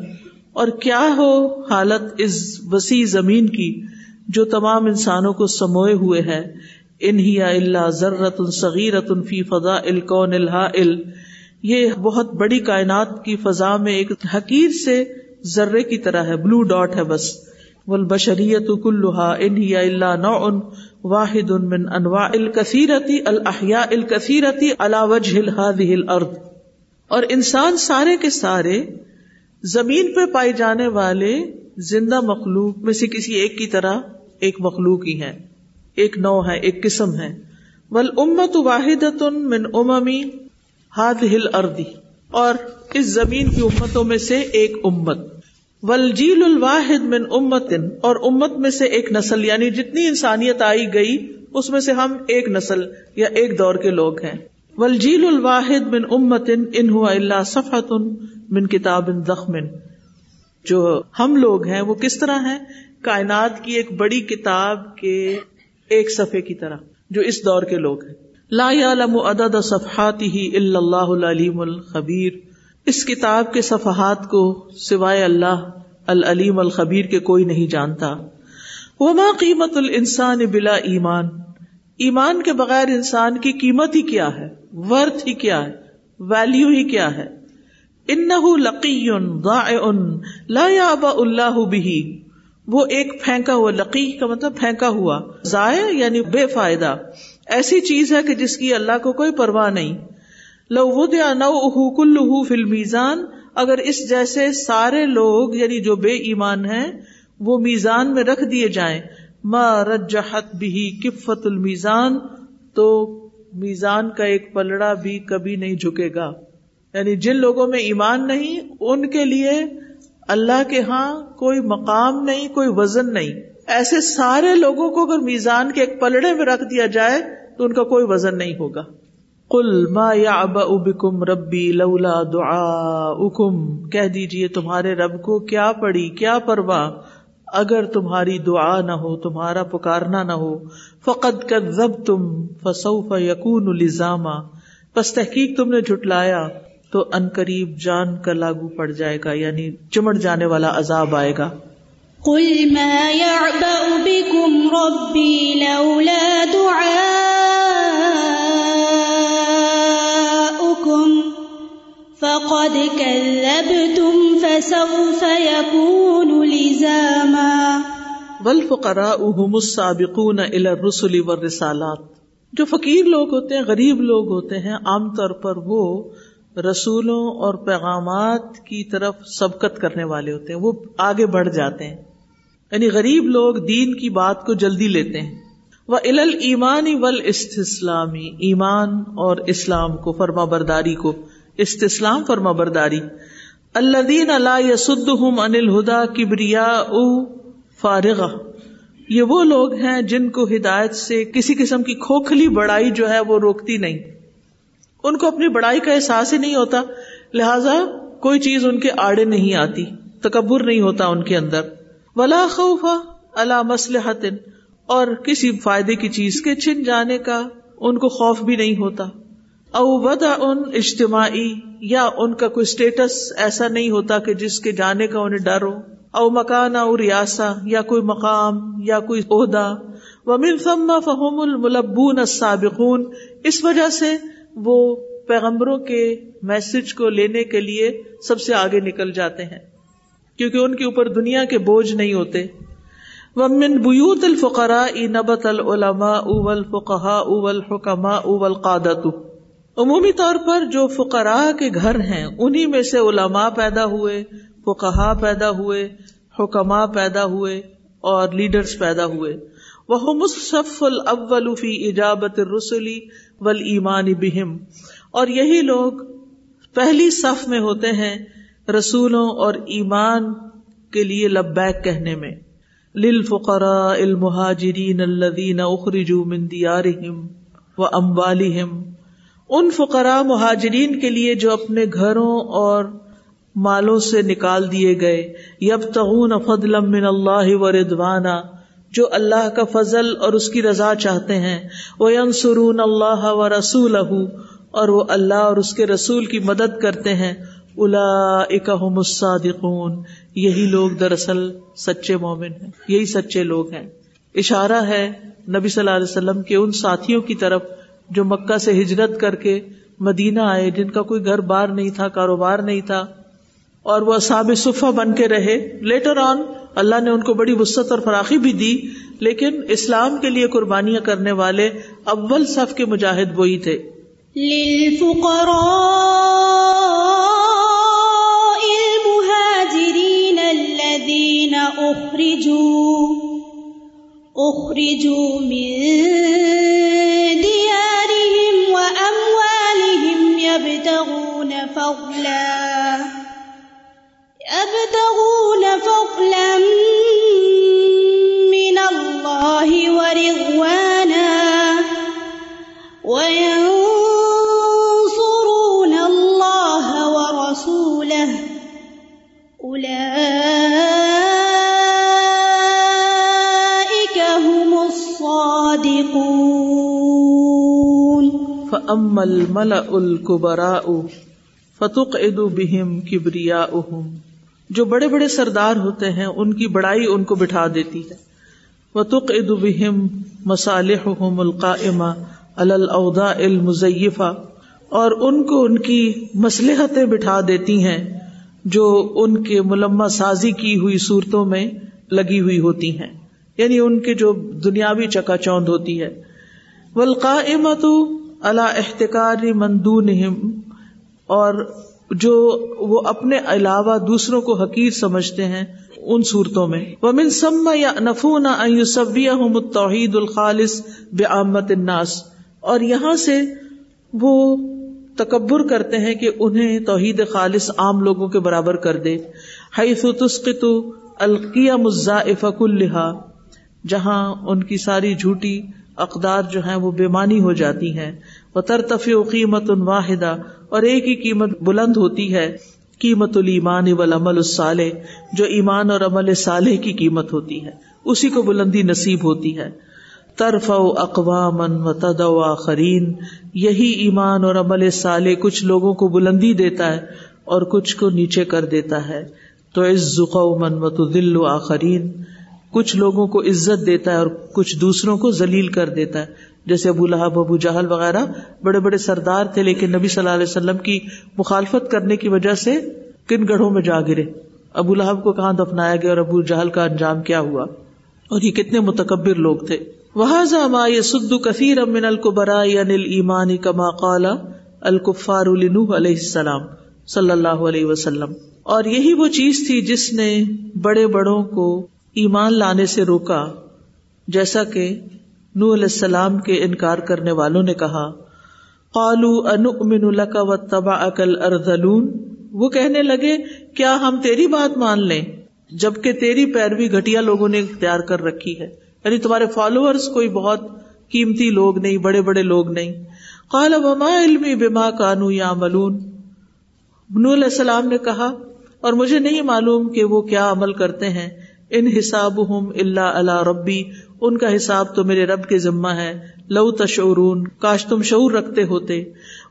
Speaker 1: اور کیا ہو حالت اس وسیع زمین کی جو تمام انسانوں کو سموئے ہوئے ہے؟ انہیا اللہ ضرت الصغیرت فی فضا الکون الحا ال یہ بہت بڑی کائنات کی فضا میں ایک حقیر سے ذرے کی طرح ہے، بلو ڈاٹ ہے بس۔ والبشریت کلہا انہیا اللہ نوع واحد من انواع الکثیرتی الاحیاء الکثیرتی علی وجہ هذه الارض۔ اور انسان سارے کے سارے زمین پہ پائے جانے والے زندہ مخلوق میں سے کسی ایک کی طرح ایک مخلوق ہی ہے ایک نو ہے ایک قسم ہے ول امت واحد من اممی ہاد ہل اردی اور اس زمین کی امتوں میں سے ایک امت۔ ول جیل الواحد من امت اور امت میں سے ایک نسل یعنی جتنی انسانیت آئی گئی، اس میں سے ہم ایک نسل یا ایک دور کے لوگ ہیں۔ ول جیل الواحد من امت ان اللہ صفحت من کتاب زخم جو ہم لوگ ہیں، وہ کس طرح ہیں؟ کائنات کی ایک بڑی کتاب کے ایک صفحے کی طرح، جو اس دور کے لوگ ہیں۔ لا يعلم عدد صفحاته الا اللہ العلیم الخبیر۔ اس کتاب کے صفحات کو سوائے اللہ، العلیم الخبیر کے کوئی نہیں جانتا۔ وما قیمت الانسان بلا ایمان۔ ایمان کے بغیر انسان کی قیمت ہی کیا ہے؟ ورتھ ہی کیا ہے؟ ویلو ہی کیا ہے؟ انه لقی ضائع، لا يعبأ اللہ به وہ ایک پھینکا ہوا لقی کا مطلب پھینکا ہوا۔ ضائع یعنی بے فائدہ۔ ایسی چیز ہے کہ جس کی اللہ کو کوئی پرواہ نہیں۔ لو ودیا نو کل فل میزان اگر اس جیسے سارے لوگ یعنی جو بے ایمان ہیں، وہ میزان میں رکھ دیے جائیں، ما رجحت بھی کفت المیزان تو میزان کا ایک پلڑا بھی کبھی نہیں جھکے گا۔ یعنی جن لوگوں میں ایمان نہیں، ان کے لیے اللہ کے ہاں کوئی مقام نہیں، کوئی وزن نہیں۔ ایسے سارے لوگوں کو اگر میزان کے ایک پلڑے میں رکھ دیا جائے، تو ان کا کوئی وزن نہیں ہوگا۔ کل ما یا ابا ابکم ربی لولا دعا اکم کہہ دیجیے تمہارے رب کو کیا پڑی، کیا پرواہ؟ اگر تمہاری دعا نہ ہو، تمہارا پکارنا نہ ہو فقط کر ضب تم فسوف یقون الزامہ بس تحقیق تم نے جھٹلایا تو ان قریب جان کا لاگو پڑ جائے گا یعنی چمٹ جانے والا عذاب آئے گا۔
Speaker 2: قل ما يعبأ بكم ربي لولا دعاؤكم فقد كذبتم فسوف يكون لزاما.
Speaker 1: والفقراء هم السابقون الى الرسل والرسالات. جو فقیر لوگ ہوتے ہیں، غریب لوگ ہوتے ہیں، عام طور پر وہ رسولوں اور پیغامات کی طرف سبقت کرنے والے ہوتے ہیں، وہ آگے بڑھ جاتے ہیں۔ یعنی غریب لوگ دین کی بات کو جلدی لیتے ہیں۔ وہ ال ایمانی ول استسلامی ایمان اور اسلام کو، فرما برداری کو۔ استسلام فرما برداری اللہ دین اللہ یسد انل ہدا کبریا او فارغ یہ وہ لوگ ہیں جن کو ہدایت سے کسی قسم کی کھوکھلی بڑائی جو ہے وہ روکتی نہیں. ان کو اپنی بڑائی کا احساس ہی نہیں ہوتا. لہذا کوئی چیز ان کے آڑے نہیں آتی. تکبر نہیں ہوتا ان کے اندر. ولا خوف اللہ مسلحت اور کسی فائدے کی چیز کے چھن جانے کا ان کو خوف بھی نہیں ہوتا. ودا ان اجتماعی، یا ان کا کوئی اسٹیٹس ایسا نہیں ہوتا کہ جس کے جانے کا انہیں ڈر ہو۔ او مکان او ریاسا، یا کوئی مقام، یا کوئی عہدہ۔ ومن ثم فہم الملبون السابقون۔ اس وجہ سے وہ پیغمبروں کے میسج کو لینے کے لیے سب سے آگے نکل جاتے ہیں۔ کیونکہ ان کے اوپر دنیا کے بوجھ نہیں ہوتے۔ ومن بیوت الفقراء نبت العلماء والفقهاء والحکماء والقادت عمومی طور پر جو فقراء کے گھر ہیں، انہی میں سے علماء پیدا ہوئے فقہا پیدا ہوئے، حکماء پیدا ہوئے اور لیڈرز پیدا ہوئے۔ وہ مصف الاول فی اجابت الرسلی والایمان بہم اور یہی لوگ پہلی صف میں ہوتے ہیں رسولوں اور ایمان کے لیے لبیک کہنے میں۔ للفقراء المہاجرین الذین اخرجوا من دیارہم و اموالہم ان فقراء مہاجرین کے لیے جو اپنے گھروں اور مالوں سے نکال دیے گئے، یبتغون فضلا من اللہ و ردوانا جو اللہ کا فضل اور اس کی رضا چاہتے ہیں وہ ینصرون اللہ و رسول اور وہ اللہ اور اس کے رسول کی مدد کرتے ہیں الا اکم الصادقون، یہی لوگ دراصل سچے مومن ہیں، یہی سچے لوگ ہیں۔ اشارہ ہے نبی صلی اللہ علیہ وسلم کے ان ساتھیوں کی طرف جو مکہ سے ہجرت کر کے مدینہ آئے، جن کا کوئی گھر بار نہیں تھا، کاروبار نہیں تھا، اور وہ صاب صفا بن کے رہے۔ لیٹر آن اللہ نے ان کو بڑی وسط اور فراخی بھی دی، لیکن اسلام کے لیے قربانیاں کرنے والے اول صف کے مجاہد وہی تھے۔
Speaker 2: أخرجوا أخرجوا من فضلا. يبتغون فضلا من الله ورضوانا. وينصرون الله ورسوله. أولئك هم الصادقون.
Speaker 1: فأما الملأ الكبراء فتقعد بهم كبرياؤهم جو بڑے بڑے سردار ہوتے ہیں، ان کی بڑائی ان کو بٹھا دیتی ہے۔ وتقعد بهم مصالحهم القائمة على الأوضاع المزيفة اور ان کو ان کی مصلحتیں بٹھا دیتی ہیں، جو ان کے ملما سازی کی ہوئی صورتوں میں لگی ہوئی ہوتی ہیں۔ یعنی ان کے جو دنیاوی چکا چوند ہوتی ہے۔ ولقائمت اللہ احتکار مندون اور جو وہ اپنے علاوہ دوسروں کو حقیر سمجھتے ہیں ان صورتوں میں۔ وہ من سم یا نفون توحید الخالص بے آمت الناس۔ اور یہاں سے وہ تکبر کرتے ہیں کہ انہیں توحید خالص عام لوگوں کے برابر کر دے۔ حیث تسقط القیہ مزائف کلہا جہاں ان کی ساری جھوٹی اقدار جو ہیں وہ بےمانی ہو جاتی ہیں۔ وہ ترتفی قیمت واحدہ اور ایک ہی قیمت بلند ہوتی ہے، قیمت المان والعمل الصالح، جو ایمان اور عمل صالح کی قیمت ہوتی ہے۔ اسی کو بلندی نصیب ہوتی ہے۔ ترف اقوام و تد آخرین، یہی ایمان اور عمل سالے کچھ لوگوں کو بلندی دیتا ہے اور کچھ کو نیچے کر دیتا ہے۔ تو عز قومن و تو دل آخرین، کچھ لوگوں کو عزت دیتا ہے اور کچھ دوسروں کو ذلیل کر دیتا ہے۔ جیسے ابو لہب، ابو جہل وغیرہ بڑے بڑے سردار تھے، لیکن نبی صلی اللہ علیہ وسلم کی مخالفت کرنے کی وجہ سے کن گڑھوں میں جا گرے۔ ابو لہب کو کہاں دفنایا گیا اور ابو جہل کا انجام کیا ہوا؟ اور یہ کتنے متکبر لوگ تھے۔ وہ ما یہ سد کثیر امن القبرا انل ایمانی کما قالا الکفار علیہ السلام صلی اللہ علیہ وسلم۔ اور یہی وہ چیز تھی جس نے بڑے بڑوں کو ایمان لانے سے روکا، جیسا کہ نو علیہ السلام کے انکار کرنے والوں نے کہا قالو ان لک و تبا اکل اردلون وہ کہنے لگے، کیا ہم تیری بات مان لیں؟ جبکہ تیری پیروی گٹیا لوگوں نے اختیار کر رکھی ہے۔ یعنی تمہارے فالوورز کوئی بہت قیمتی لوگ نہیں، بڑے بڑے لوگ نہیں۔ قال، وما علمی بما کانو یا ملون نو علیہ السلام نے کہا، اور مجھے نہیں معلوم کہ وہ کیا عمل کرتے ہیں۔ ان حساب اللہ اللہ ربی ان کا حساب تو میرے رب کے ذمہ ہے۔ لو تشعرون، کاش تم شعور رکھتے ہوتے۔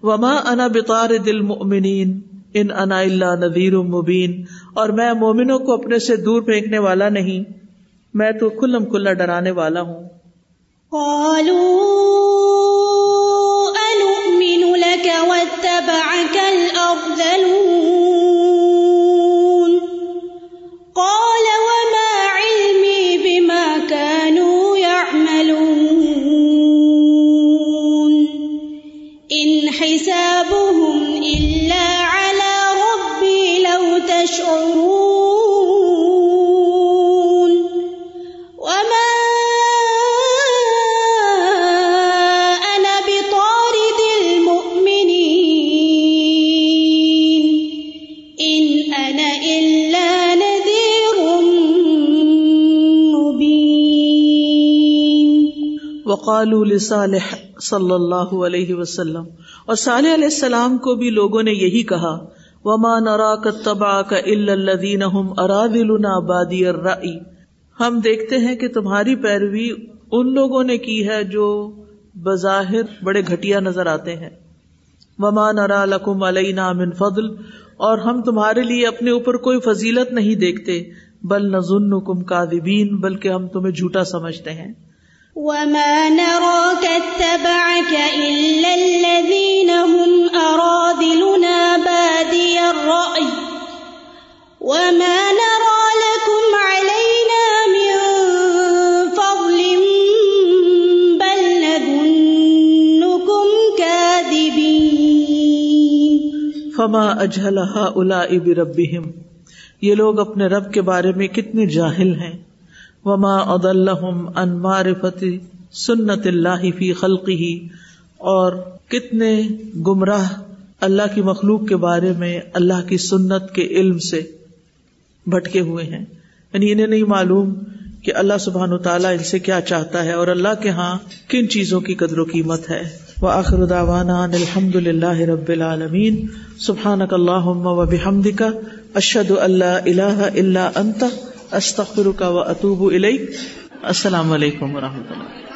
Speaker 1: وما انا بطار دل مؤمنین ان انا اللہ نذیر مبین۔ اور میں مومنوں کو اپنے سے دور پھینکنے والا نہیں۔ میں تو کھلم کھلا ڈرانے والا ہوں۔ وقال صالح صلی اللہ علیہ وسلم۔ اور صالح علیہ السلام کو بھی لوگوں نے یہی کہا، وما نرا تبا کا الدین ارادلنا بادی الرائی ہم دیکھتے ہیں کہ تمہاری پیروی ان لوگوں نے کی ہے جو بظاہر بڑے گھٹیا نظر آتے ہیں۔ وما نرا لکم علینا من فضل۔ اور ہم تمہارے لیے اپنے اوپر کوئی فضیلت نہیں دیکھتے، بل نظن کا بلکہ ہم تمہیں جھوٹا سمجھتے ہیں۔
Speaker 2: وما نراك اتبعك إلا الذين هم أراذلنا بادي الرأي وما نرى لكم علينا من فضل بل نظنكم كاذبين
Speaker 1: فما أجهل هؤلاء بربهم، یہ لوگ اپنے رب کے بارے میں کتنے جاہل ہیں۔ وما ان معرفت سنت اللہ فی خلقی اور کتنے گمراہ اللہ کی مخلوق کے بارے میں اللہ کی سنت کے علم سے بھٹکے ہوئے ہیں۔ یعنی انہیں نہیں معلوم کہ اللہ سبحان تعالیٰ ان سے کیا چاہتا ہے اور اللہ کے ہاں کن چیزوں کی قدر و قیمت ہے۔ وہ آخر الحمد للہ رب العالمین۔ سبحان اللہ و بحمد کا اشد اللہ اللہ اللہ انت۔ استخر کا و اطوب السلام علیکم و رحمۃ اللہ.